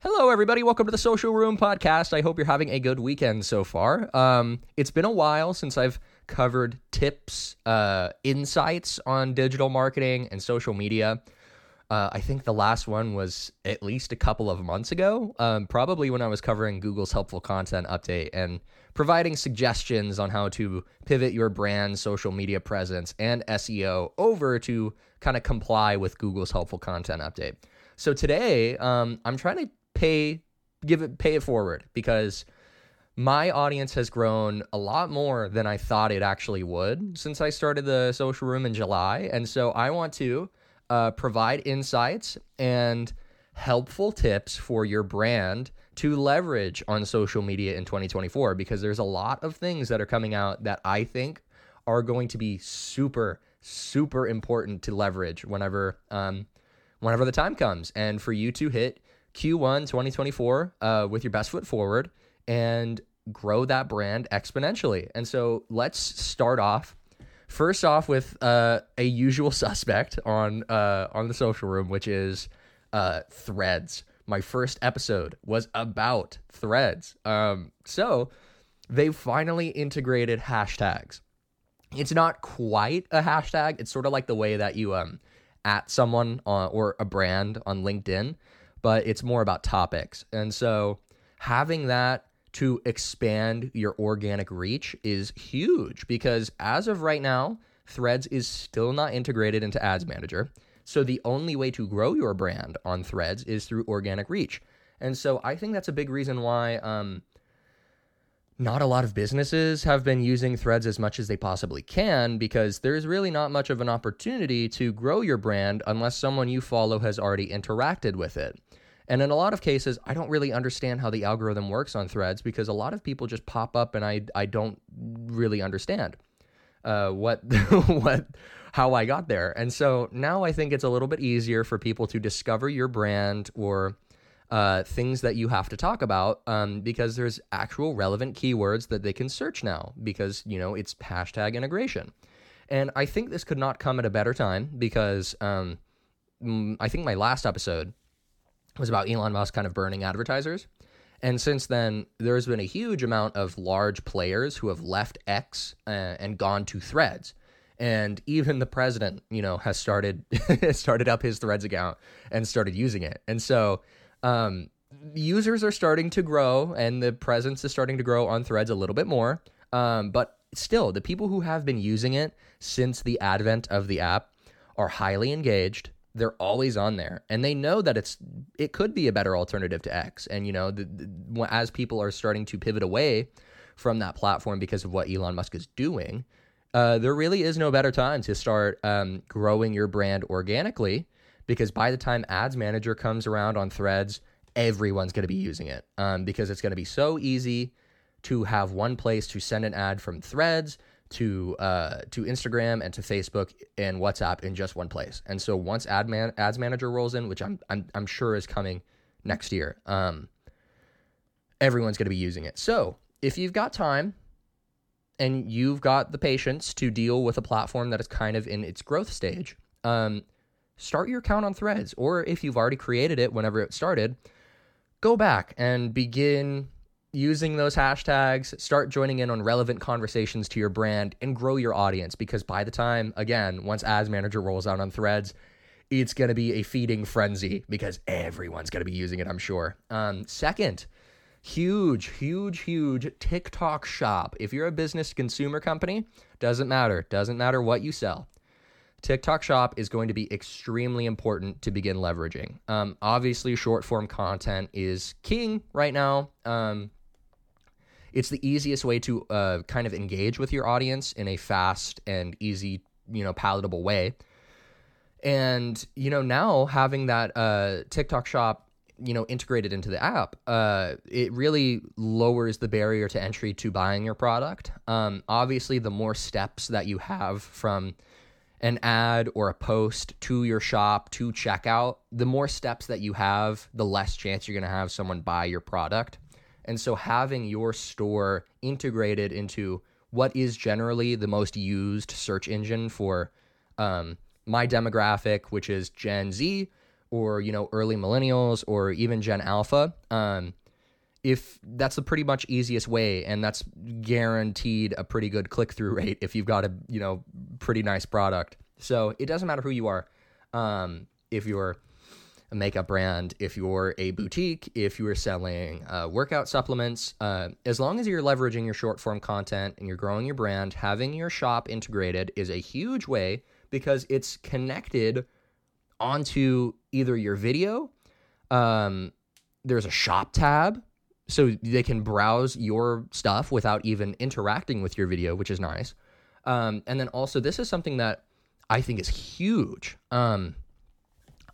Hello, everybody. Welcome to the Social Room Podcast. I hope you're having a good weekend so far. Um, it's been a while since I've covered tips, uh, insights on digital marketing and social media. Uh, I think the last one was at least a couple of months ago, um, probably when I was covering Google's helpful content update and providing suggestions on how to pivot your brand social media presence and SEO over to kind of comply with Google's helpful content update. So today, um, I'm trying to pay give it pay it forward because my audience has grown a lot more than I thought it actually would since I started the social room in July, and so I want to uh, provide insights and helpful tips for your brand to leverage on social media in 2024 because there's a lot of things that are coming out that I think are going to be super super important to leverage whenever um, whenever the time comes. And for you to hit Q1 2024 uh, with your best foot forward and grow that brand exponentially. And so let's start off first off with uh, a usual suspect on uh, on the social room, which is uh, threads. My first episode was about threads. Um, so they finally integrated hashtags. It's not quite a hashtag. It's sort of like the way that you um, at someone on, or a brand on LinkedIn, but it's more about topics. And so having that to expand your organic reach is huge because as of right now, Threads is still not integrated into Ads Manager. So the only way to grow your brand on Threads is through organic reach. And so I think that's a big reason why um, not a lot of businesses have been using Threads as much as they possibly can because there's really not much of an opportunity to grow your brand unless someone you follow has already interacted with it. And in a lot of cases, I don't really understand how the algorithm works on threads because a lot of people just pop up and I, I don't really understand uh, what what how I got there. And so now I think it's a little bit easier for people to discover your brand or uh, things that you have to talk about um, because there's actual relevant keywords that they can search now because you know it's hashtag integration. And I think this could not come at a better time because um, I think my last episode was about Elon Musk kind of burning advertisers. And since then, there's been a huge amount of large players who have left X uh, and gone to Threads. And even the president, you know, has started started up his Threads account and started using it. And so, um, users are starting to grow, and the presence is starting to grow on Threads a little bit more. Um, but still, the people who have been using it since the advent of the app are highly engaged they're always on there and they know that it's it could be a better alternative to X and you know the, the, as people are starting to pivot away from that platform because of what Elon Musk is doing uh, there really is no better time to start um, growing your brand organically because by the time ads manager comes around on threads everyone's going to be using it um, because it's going to be so easy to have one place to send an ad from threads to uh, to Instagram and to Facebook and WhatsApp in just one place. And so once ad man, ads manager rolls in, which I'm I'm, I'm sure is coming next year, um, everyone's going to be using it. So if you've got time and you've got the patience to deal with a platform that is kind of in its growth stage, um, start your account on Threads, or if you've already created it whenever it started, go back and begin using those hashtags, start joining in on relevant conversations to your brand and grow your audience because by the time, again, once Ads Manager rolls out on threads, it's going to be a feeding frenzy because everyone's going to be using it, I'm sure. Um, second, huge, huge, huge TikTok shop. If you're a business consumer company, doesn't matter. Doesn't matter what you sell. TikTok Shop is going to be extremely important to begin leveraging. Um, obviously, short form content is king right now. Um, it's the easiest way to uh, kind of engage with your audience in a fast and easy, you know, palatable way. And you know, now having that uh, TikTok shop, you know, integrated into the app, uh, it really lowers the barrier to entry to buying your product. Um, obviously, the more steps that you have from an ad or a post to your shop to checkout, the more steps that you have, the less chance you're going to have someone buy your product. And so having your store integrated into what is generally the most used search engine for um, my demographic, which is Gen Z, or you know early millennials or even Gen Alpha. Um, if that's the pretty much easiest way and that's guaranteed a pretty good click through rate if you've got a you know pretty nice product. So it doesn't matter who you are um, if you're a makeup brand if you're a boutique if you're selling uh, workout supplements uh, as long as you're leveraging your short form content and you're growing your brand having your shop integrated is a huge way because it's connected onto either your video um, there's a shop tab so they can browse your stuff without even interacting with your video, which is nice. Um, and then also, this is something that I think is huge. Um,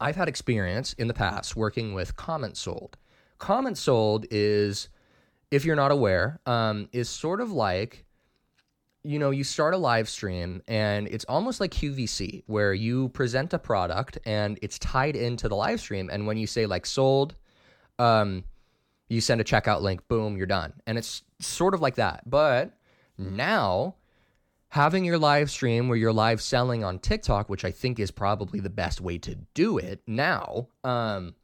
I've had experience in the past working with CommentSold. Comment Sold is, if you're not aware, um, is sort of like, you know, you start a live stream and it's almost like QVC, where you present a product and it's tied into the live stream. And when you say like sold, um, you send a checkout link, boom, you're done. And it's sort of like that. But now, having your live stream where you're live selling on TikTok, which I think is probably the best way to do it now, um,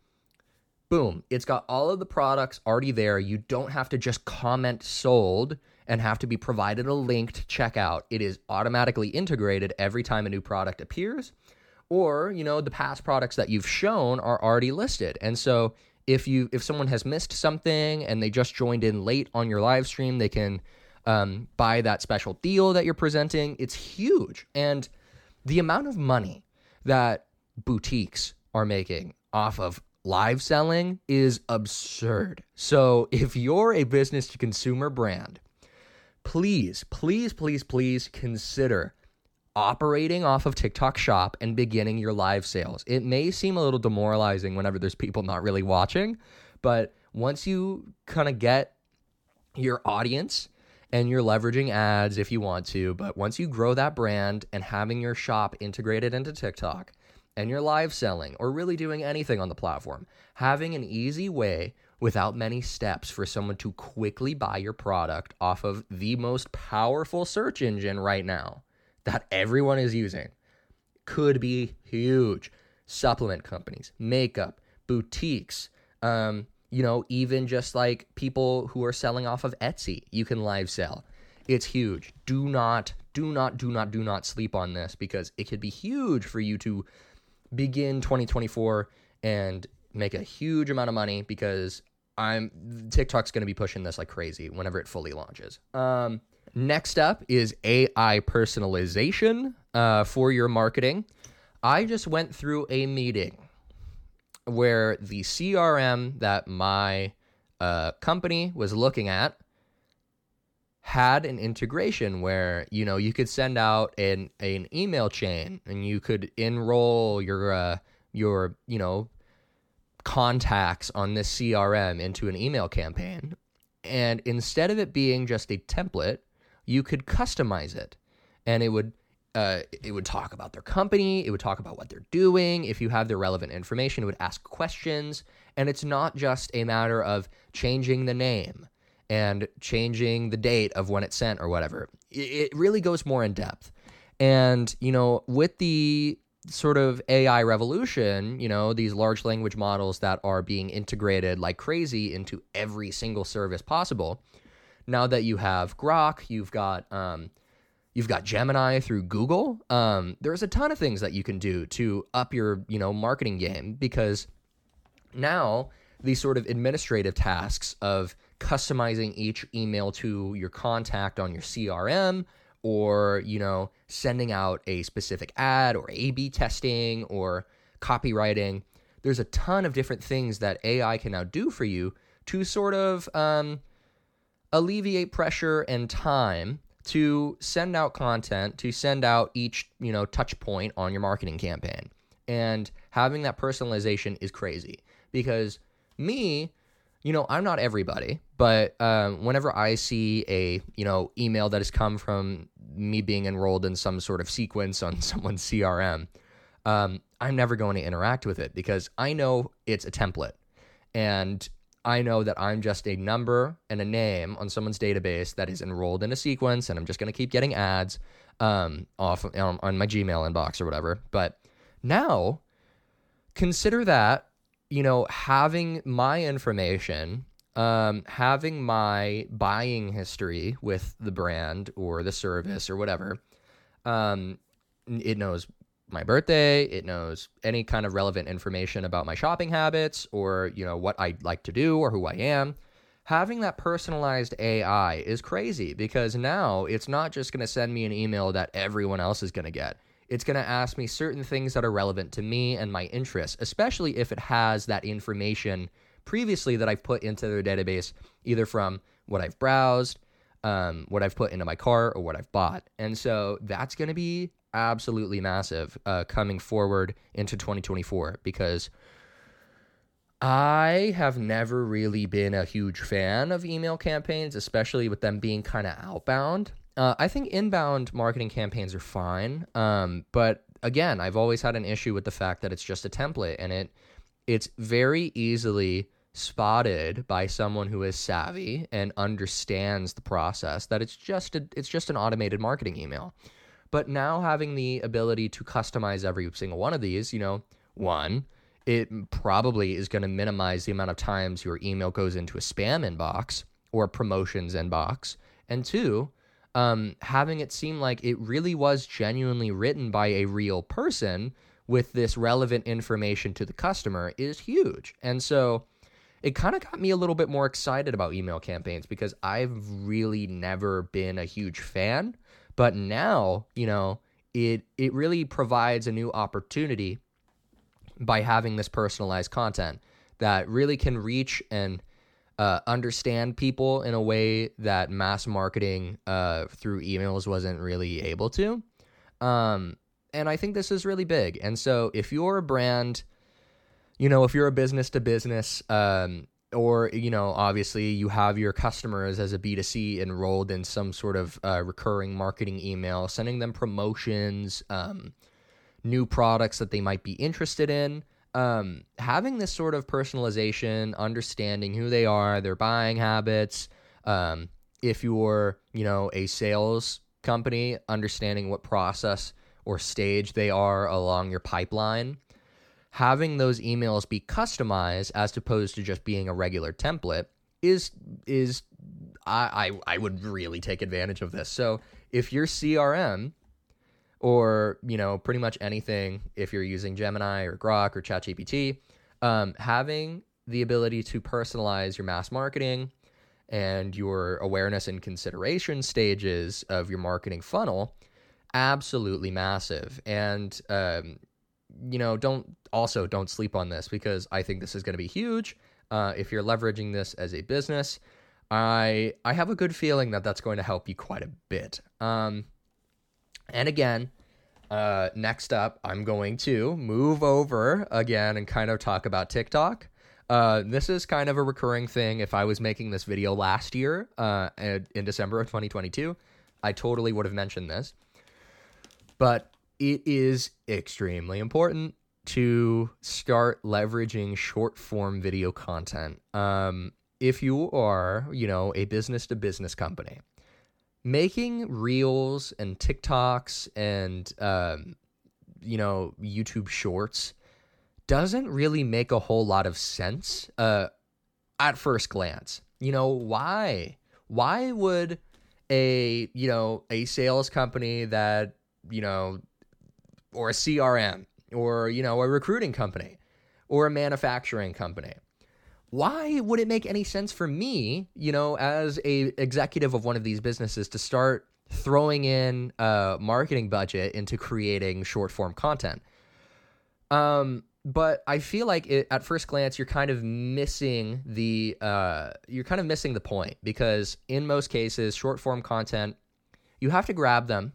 boom, it's got all of the products already there. You don't have to just comment sold and have to be provided a link to check out. It is automatically integrated every time a new product appears. Or, you know, the past products that you've shown are already listed. And so if you if someone has missed something and they just joined in late on your live stream, they can um, buy that special deal that you're presenting. It's huge, and the amount of money that boutiques are making off of live selling is absurd. So if you're a business to consumer brand, please, please, please, please consider operating off of TikTok Shop and beginning your live sales. It may seem a little demoralizing whenever there's people not really watching, but once you kind of get your audience and you're leveraging ads if you want to, but once you grow that brand and having your shop integrated into TikTok and you're live selling or really doing anything on the platform, having an easy way without many steps for someone to quickly buy your product off of the most powerful search engine right now that everyone is using could be huge. Supplement companies, makeup, boutiques, um, you know, even just like people who are selling off of Etsy, you can live sell. It's huge. Do not, do not, do not, do not sleep on this because it could be huge for you to begin 2024 and make a huge amount of money because I'm TikTok's going to be pushing this like crazy whenever it fully launches. Um, Next up is AI personalization uh, for your marketing. I just went through a meeting where the CRM that my uh, company was looking at had an integration where you know you could send out an an email chain and you could enroll your uh, your you know contacts on this CRM into an email campaign and instead of it being just a template you could customize it. And it would uh, it would talk about their company it would talk about what they're doing. If you have the relevant information it would ask questions. And it's not just a matter of changing the name and changing the date of when it's sent or whatever. It, it really goes more in depth. And you know with the sort of AI revolution, you know, these large language models that are being integrated like crazy into every single service possible, now that you have Grok, you've got um, you've got Gemini through Google. Um, there's a ton of things that you can do to up your you know marketing game because now these sort of administrative tasks of customizing each email to your contact on your CRM or you know sending out a specific ad or A/B testing or copywriting. There's a ton of different things that AI can now do for you to sort of um, alleviate pressure and time to send out content, to send out each, you know, touch point on your marketing campaign. And having that personalization is crazy because me, you know, I'm not everybody, but um, whenever I see a, you know, email that has come from me being enrolled in some sort of sequence on someone's CRM, um, I'm never going to interact with it because I know it's a template. And I know that I'm just a number and a name on someone's database that is enrolled in a sequence, and I'm just going to keep getting ads um, off um, on my Gmail inbox or whatever. But now, consider that, you know, having my information, um, having my buying history with the brand or the service or whatever, um, it knows my birthday, it knows any kind of relevant information about my shopping habits or, you know, what I like to do or who I am. Having that personalized AI is crazy because now it's not just going to send me an email that everyone else is going to get. It's going to ask me certain things that are relevant to me and my interests, especially if it has that information previously that I've put into their database, either from what I've browsed, um, what I've put into my cart, or what I've bought. And so that's going to be absolutely massive uh, coming forward into 2024 because I have never really been a huge fan of email campaigns, especially with them being kind of outbound. Uh, I think inbound marketing campaigns are fine, um, but again, I've always had an issue with the fact that it's just a template and it it's very easily spotted by someone who is savvy and understands the process that it's just a, it's just an automated marketing email. But now having the ability to customize every single one of these, you know, one, it probably is going to minimize the amount of times your email goes into a spam inbox or promotions inbox. And two, um, having it seem like it really was genuinely written by a real person with this relevant information to the customer is huge. And so it kind of got me a little bit more excited about email campaigns because I've really never been a huge fan but now, you know, it it really provides a new opportunity by having this personalized content that really can reach and uh, understand people in a way that mass marketing uh, through emails wasn't really able to. Um, and I think this is really big. And so if you're a brand, you know, if you're a business to business, um, or you know obviously you have your customers as a b2c enrolled in some sort of uh, recurring marketing email sending them promotions um, new products that they might be interested in. Um, having this sort of personalization understanding who they are their buying habits um, if you're you know a sales company understanding what process or stage they are along your pipeline having those emails be customized as opposed to just being a regular template is is I, I I would really take advantage of this. So if your CRM or you know pretty much anything, if you're using Gemini or Grok or ChatGPT, um, having the ability to personalize your mass marketing and your awareness and consideration stages of your marketing funnel absolutely massive and um, you know, don't also don't sleep on this because I think this is going to be huge. Uh, if you're leveraging this as a business, I I have a good feeling that that's going to help you quite a bit. Um, and again, uh, next up, I'm going to move over again and kind of talk about TikTok. Uh, this is kind of a recurring thing. If I was making this video last year, uh, in December of 2022, I totally would have mentioned this. But it is extremely important to start leveraging short form video content. Um, if you are, you know, a business to business company, making reels and TikToks and, um, you know, YouTube shorts doesn't really make a whole lot of sense uh, at first glance. You know, why? Why would a, you know, a sales company that, you know, or a CRM or, you know, a recruiting company or a manufacturing company. Why would it make any sense for me, you know, as a executive of one of these businesses to start throwing in a marketing budget into creating short form content? Um, but I feel like it, at first glance you're kind of missing the uh, you're kind of missing the point because in most cases short form content you have to grab them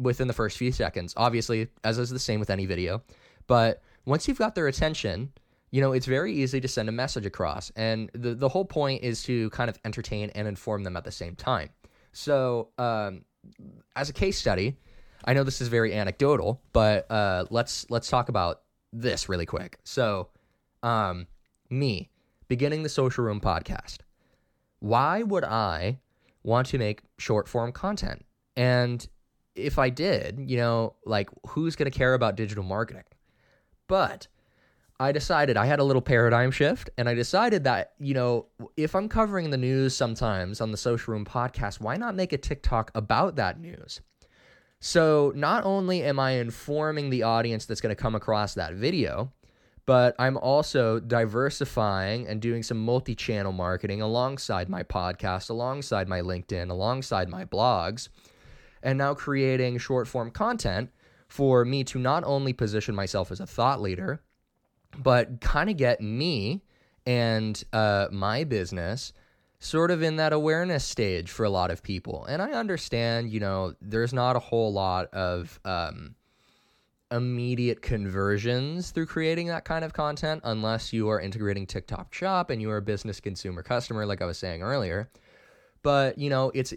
within the first few seconds. Obviously, as is the same with any video. But once you've got their attention, you know, it's very easy to send a message across. And the, the whole point is to kind of entertain and inform them at the same time. So, um, as a case study, I know this is very anecdotal, but uh, let's let's talk about this really quick. So, um, me beginning the Social Room podcast. Why would I want to make short form content? And if I did, you know, like who's going to care about digital marketing? But I decided I had a little paradigm shift and I decided that, you know, if I'm covering the news sometimes on the Social Room podcast, why not make a TikTok about that news? So not only am I informing the audience that's going to come across that video, but I'm also diversifying and doing some multi channel marketing alongside my podcast, alongside my LinkedIn, alongside my blogs, and now creating short form content for me to not only position myself as a thought leader, but kind of get me and uh, my business sort of in that awareness stage for a lot of people. And I understand, you know, there's not a whole lot of um, immediate conversions through creating that kind of content unless you are integrating TikTok Shop and you are a business consumer customer, like I was saying earlier. But, you know, it's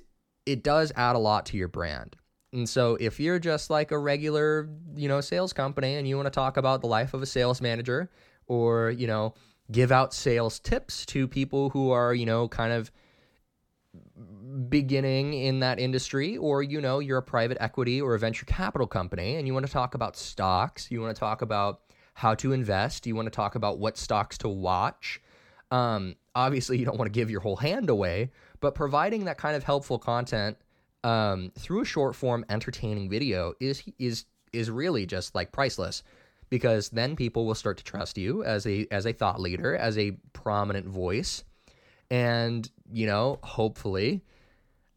it does add a lot to your brand. And so if you're just like a regular, you know, sales company and you want to talk about the life of a sales manager or, you know, give out sales tips to people who are, you know, kind of beginning in that industry or you know, you're a private equity or a venture capital company and you want to talk about stocks, you want to talk about how to invest, you want to talk about what stocks to watch. Um, obviously, you don't want to give your whole hand away, but providing that kind of helpful content um, through a short form entertaining video is is is really just like priceless. Because then people will start to trust you as a as a thought leader as a prominent voice. And you know hopefully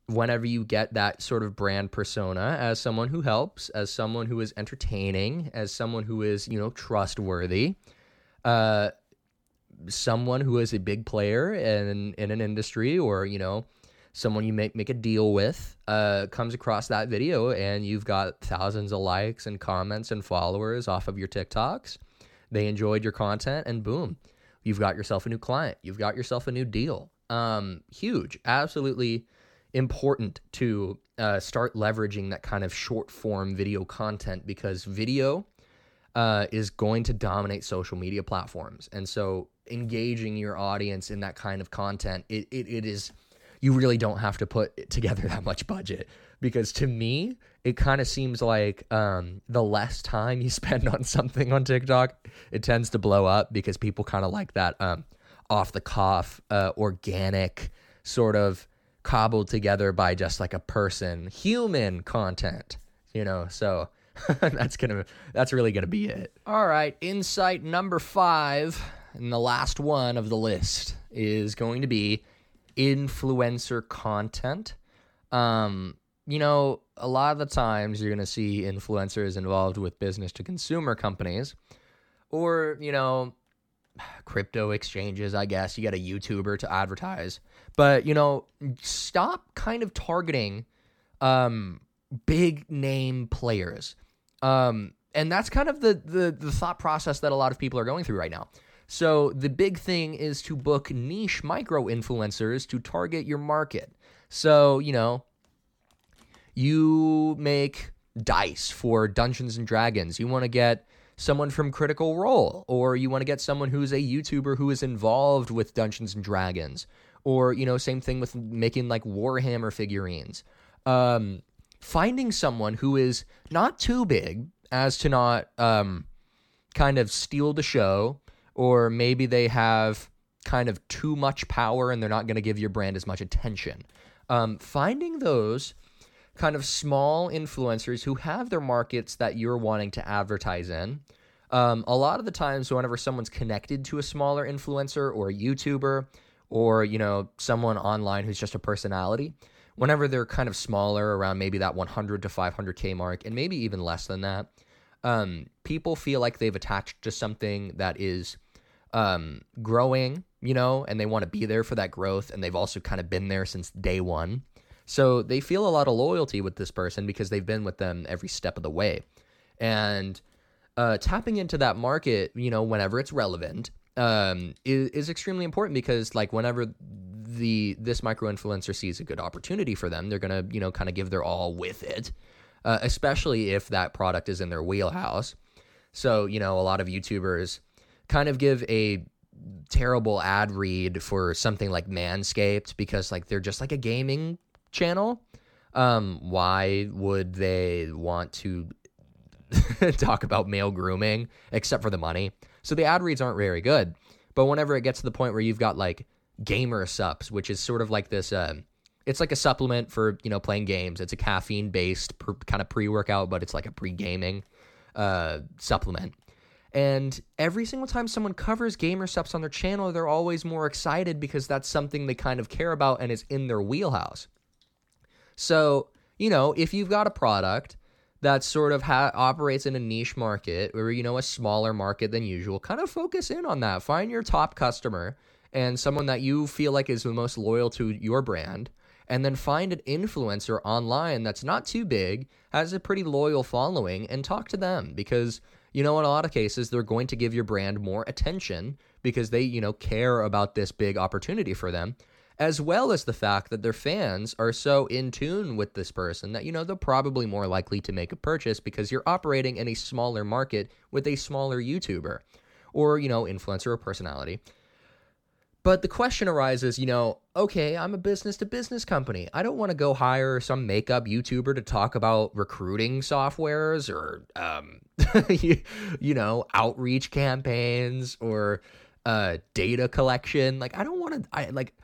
whenever you get that sort of brand persona as someone who helps as someone who is entertaining as someone who is you know trustworthy uh someone who is a big player in in an industry or you know someone you make make a deal with uh, comes across that video and you've got thousands of likes and comments and followers off of your TikToks. They enjoyed your content and boom, you've got yourself a new client. You've got yourself a new deal. Um, huge, absolutely important to uh, start leveraging that kind of short form video content because video uh, is going to dominate social media platforms. And so engaging your audience in that kind of content, it, it, it is you really don't have to put together that much budget because to me it kind of seems like um, the less time you spend on something on tiktok it tends to blow up because people kind of like that um, off the cuff uh, organic sort of cobbled together by just like a person human content you know so that's gonna that's really gonna be it all right insight number five and the last one of the list is going to be influencer content. Um, you know, a lot of the times you're to see influencers involved with business to consumer companies or, you know, crypto exchanges, I guess. You get a YouTuber to advertise. But, you know, stop kind of targeting um, big name players. Um, and that's kind of the, the the thought process that a lot of people are going through right now. So the big thing is to book niche micro influencers to target your market. So, you know, you make dice for Dungeons and Dragons. You want to get someone from Critical Role, or you want to get someone who's a YouTuber who is involved with Dungeons and Dragons, or, you know, same thing with making like Warhammer figurines. Um, finding someone who is not too big as to not um, kind of steal the show or maybe they have kind of too much power and they're not going to give your brand as much attention. Um, finding those kind of small influencers who have their markets that you're wanting to advertise in. Um, a lot of the times, whenever someone's connected to a smaller influencer or a YouTuber or you know someone online who's just a personality, whenever they're kind of smaller, around maybe that 100 to 500k mark, and maybe even less than that, um, people feel like they've attached to something that is um, growing, you know, and they want to be there for that growth. And they've also kind of been there since day one. So they feel a lot of loyalty with this person because they've been with them every step of the way. And uh, tapping into that market, you know, whenever it's relevant, um, is, is extremely important because, like, whenever the this micro influencer sees a good opportunity for them, they're gonna, you know, kind of give their all with it. Uh, especially if that product is in their wheelhouse. So, you know, a lot of YouTubers kind of give a terrible ad read for something like Manscaped because like they're just like a gaming channel. Um, why would they want to talk about male grooming except for the money? So the ad reads aren't very good. But whenever it gets to the point where you've got like GamerSupps, which is sort of like this, uh, it's like a supplement for you know playing games. It's a caffeine based per, kind of pre workout, but it's like a pre gaming uh, supplement. And every single time someone covers GamerSupps on their channel, they're always more excited because that's something they kind of care about and is in their wheelhouse. So, you know, if you've got a product that sort of ha- operates in a niche market or, you know, a smaller market than usual, kind of focus in on that. Find your top customer and someone that you feel like is the most loyal to your brand. And then find an influencer online that's not too big, has a pretty loyal following, and talk to them because you know, in a lot of cases, they're going to give your brand more attention because they, you know, care about this big opportunity for them, as well as the fact that their fans are so in tune with this person that, you know, they're probably more likely to make a purchase because you're operating in a smaller market with a smaller YouTuber or, you know, influencer or personality. But the question arises, you know, okay, I'm a business to business company. I don't want to go hire some makeup YouTuber to talk about recruiting softwares or, um, you, you, know, outreach campaigns or uh, data collection. Like, I don't want to, I like,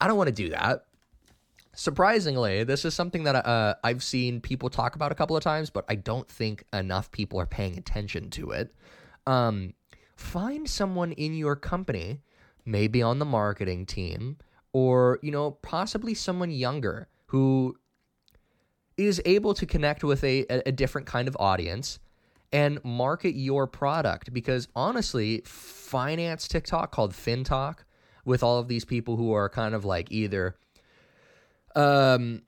I don't want to do that. Surprisingly, this is something that uh, I've seen people talk about a couple of times, but I don't think enough people are paying attention to it. Um, find someone in your company maybe on the marketing team, or, you know, possibly someone younger who is able to connect with a, a different kind of audience and market your product. Because honestly, finance TikTok called FinTok with all of these people who are kind of like either um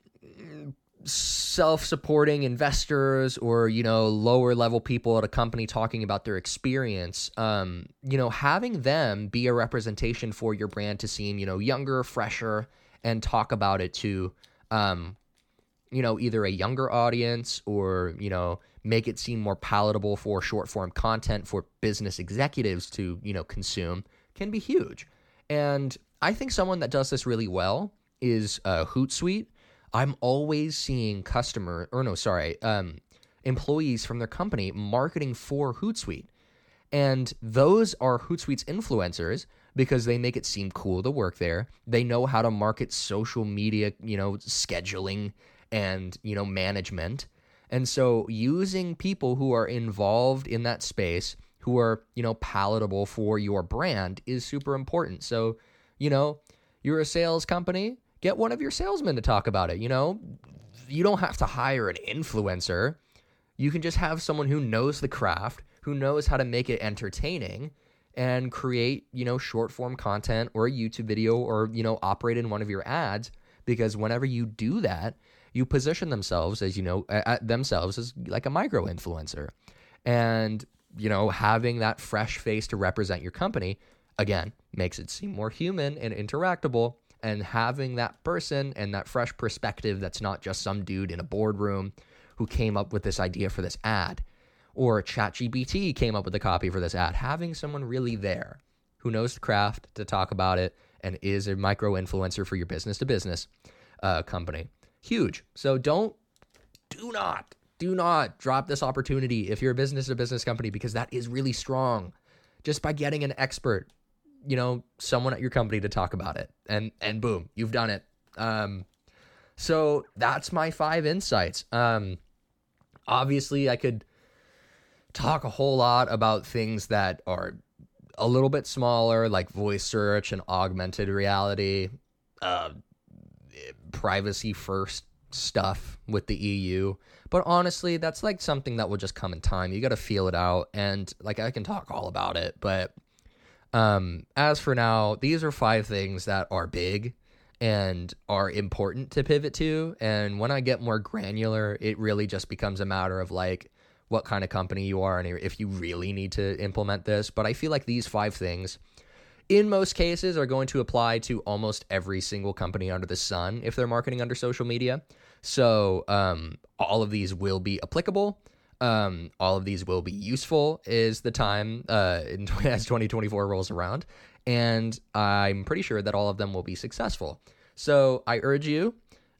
self-supporting investors or you know lower level people at a company talking about their experience um you know having them be a representation for your brand to seem you know younger fresher and talk about it to um you know either a younger audience or you know make it seem more palatable for short form content for business executives to you know consume can be huge. And i think someone that does this really well is uh, hootsuite I'm always seeing customer or no, sorry, um, employees from their company marketing for Hootsuite. And those are Hootsuite's influencers because they make it seem cool to work there. They know how to market social media, you know, scheduling and, you know, management. And so using people who are involved in that space, who are, you know, palatable for your brand is super important. So, you know, you're a sales company, get one of your salesmen to talk about it. You know, you don't have to hire an influencer. You can just have someone who knows the craft, who knows how to make it entertaining and create, you know, short form content or a YouTube video or, you know, operate in one of your ads because whenever you do that, you position themselves as, you know, at themselves as like a micro influencer. And, you know, having that fresh face to represent your company again makes it seem more human and interactable and having that person and that fresh perspective that's not just some dude in a boardroom who came up with this idea for this ad or ChatGPT came up with a copy for this ad. Having someone really there who knows the craft to talk about it and is a micro influencer for your business to business uh, company. Huge. So don't, do not, do not drop this opportunity if you're a business to business company because that is really strong. Just by getting an expert you know, someone at your company to talk about it. And and boom, you've done it. Um so that's my five insights. Um obviously I could talk a whole lot about things that are a little bit smaller like voice search and augmented reality, uh privacy first stuff with the EU. But honestly, that's like something that will just come in time. You got to feel it out and like I can talk all about it, but um, as for now, these are five things that are big and are important to pivot to. And when I get more granular, it really just becomes a matter of like what kind of company you are and if you really need to implement this. But I feel like these five things, in most cases, are going to apply to almost every single company under the sun if they're marketing under social media. So um, all of these will be applicable. Um, all of these will be useful is the time uh, in, as 2024 rolls around, and I'm pretty sure that all of them will be successful. So I urge you,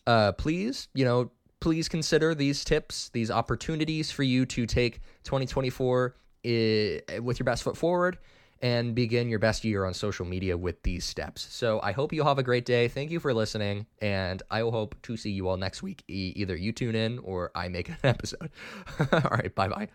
uh, please, you know, please consider these tips, these opportunities for you to take 2024 I- with your best foot forward and begin your best year on social media with these steps. So I hope you have a great day. Thank you for listening, and I will hope to see you all next week. E- either you tune in or I make an episode. all right, bye bye.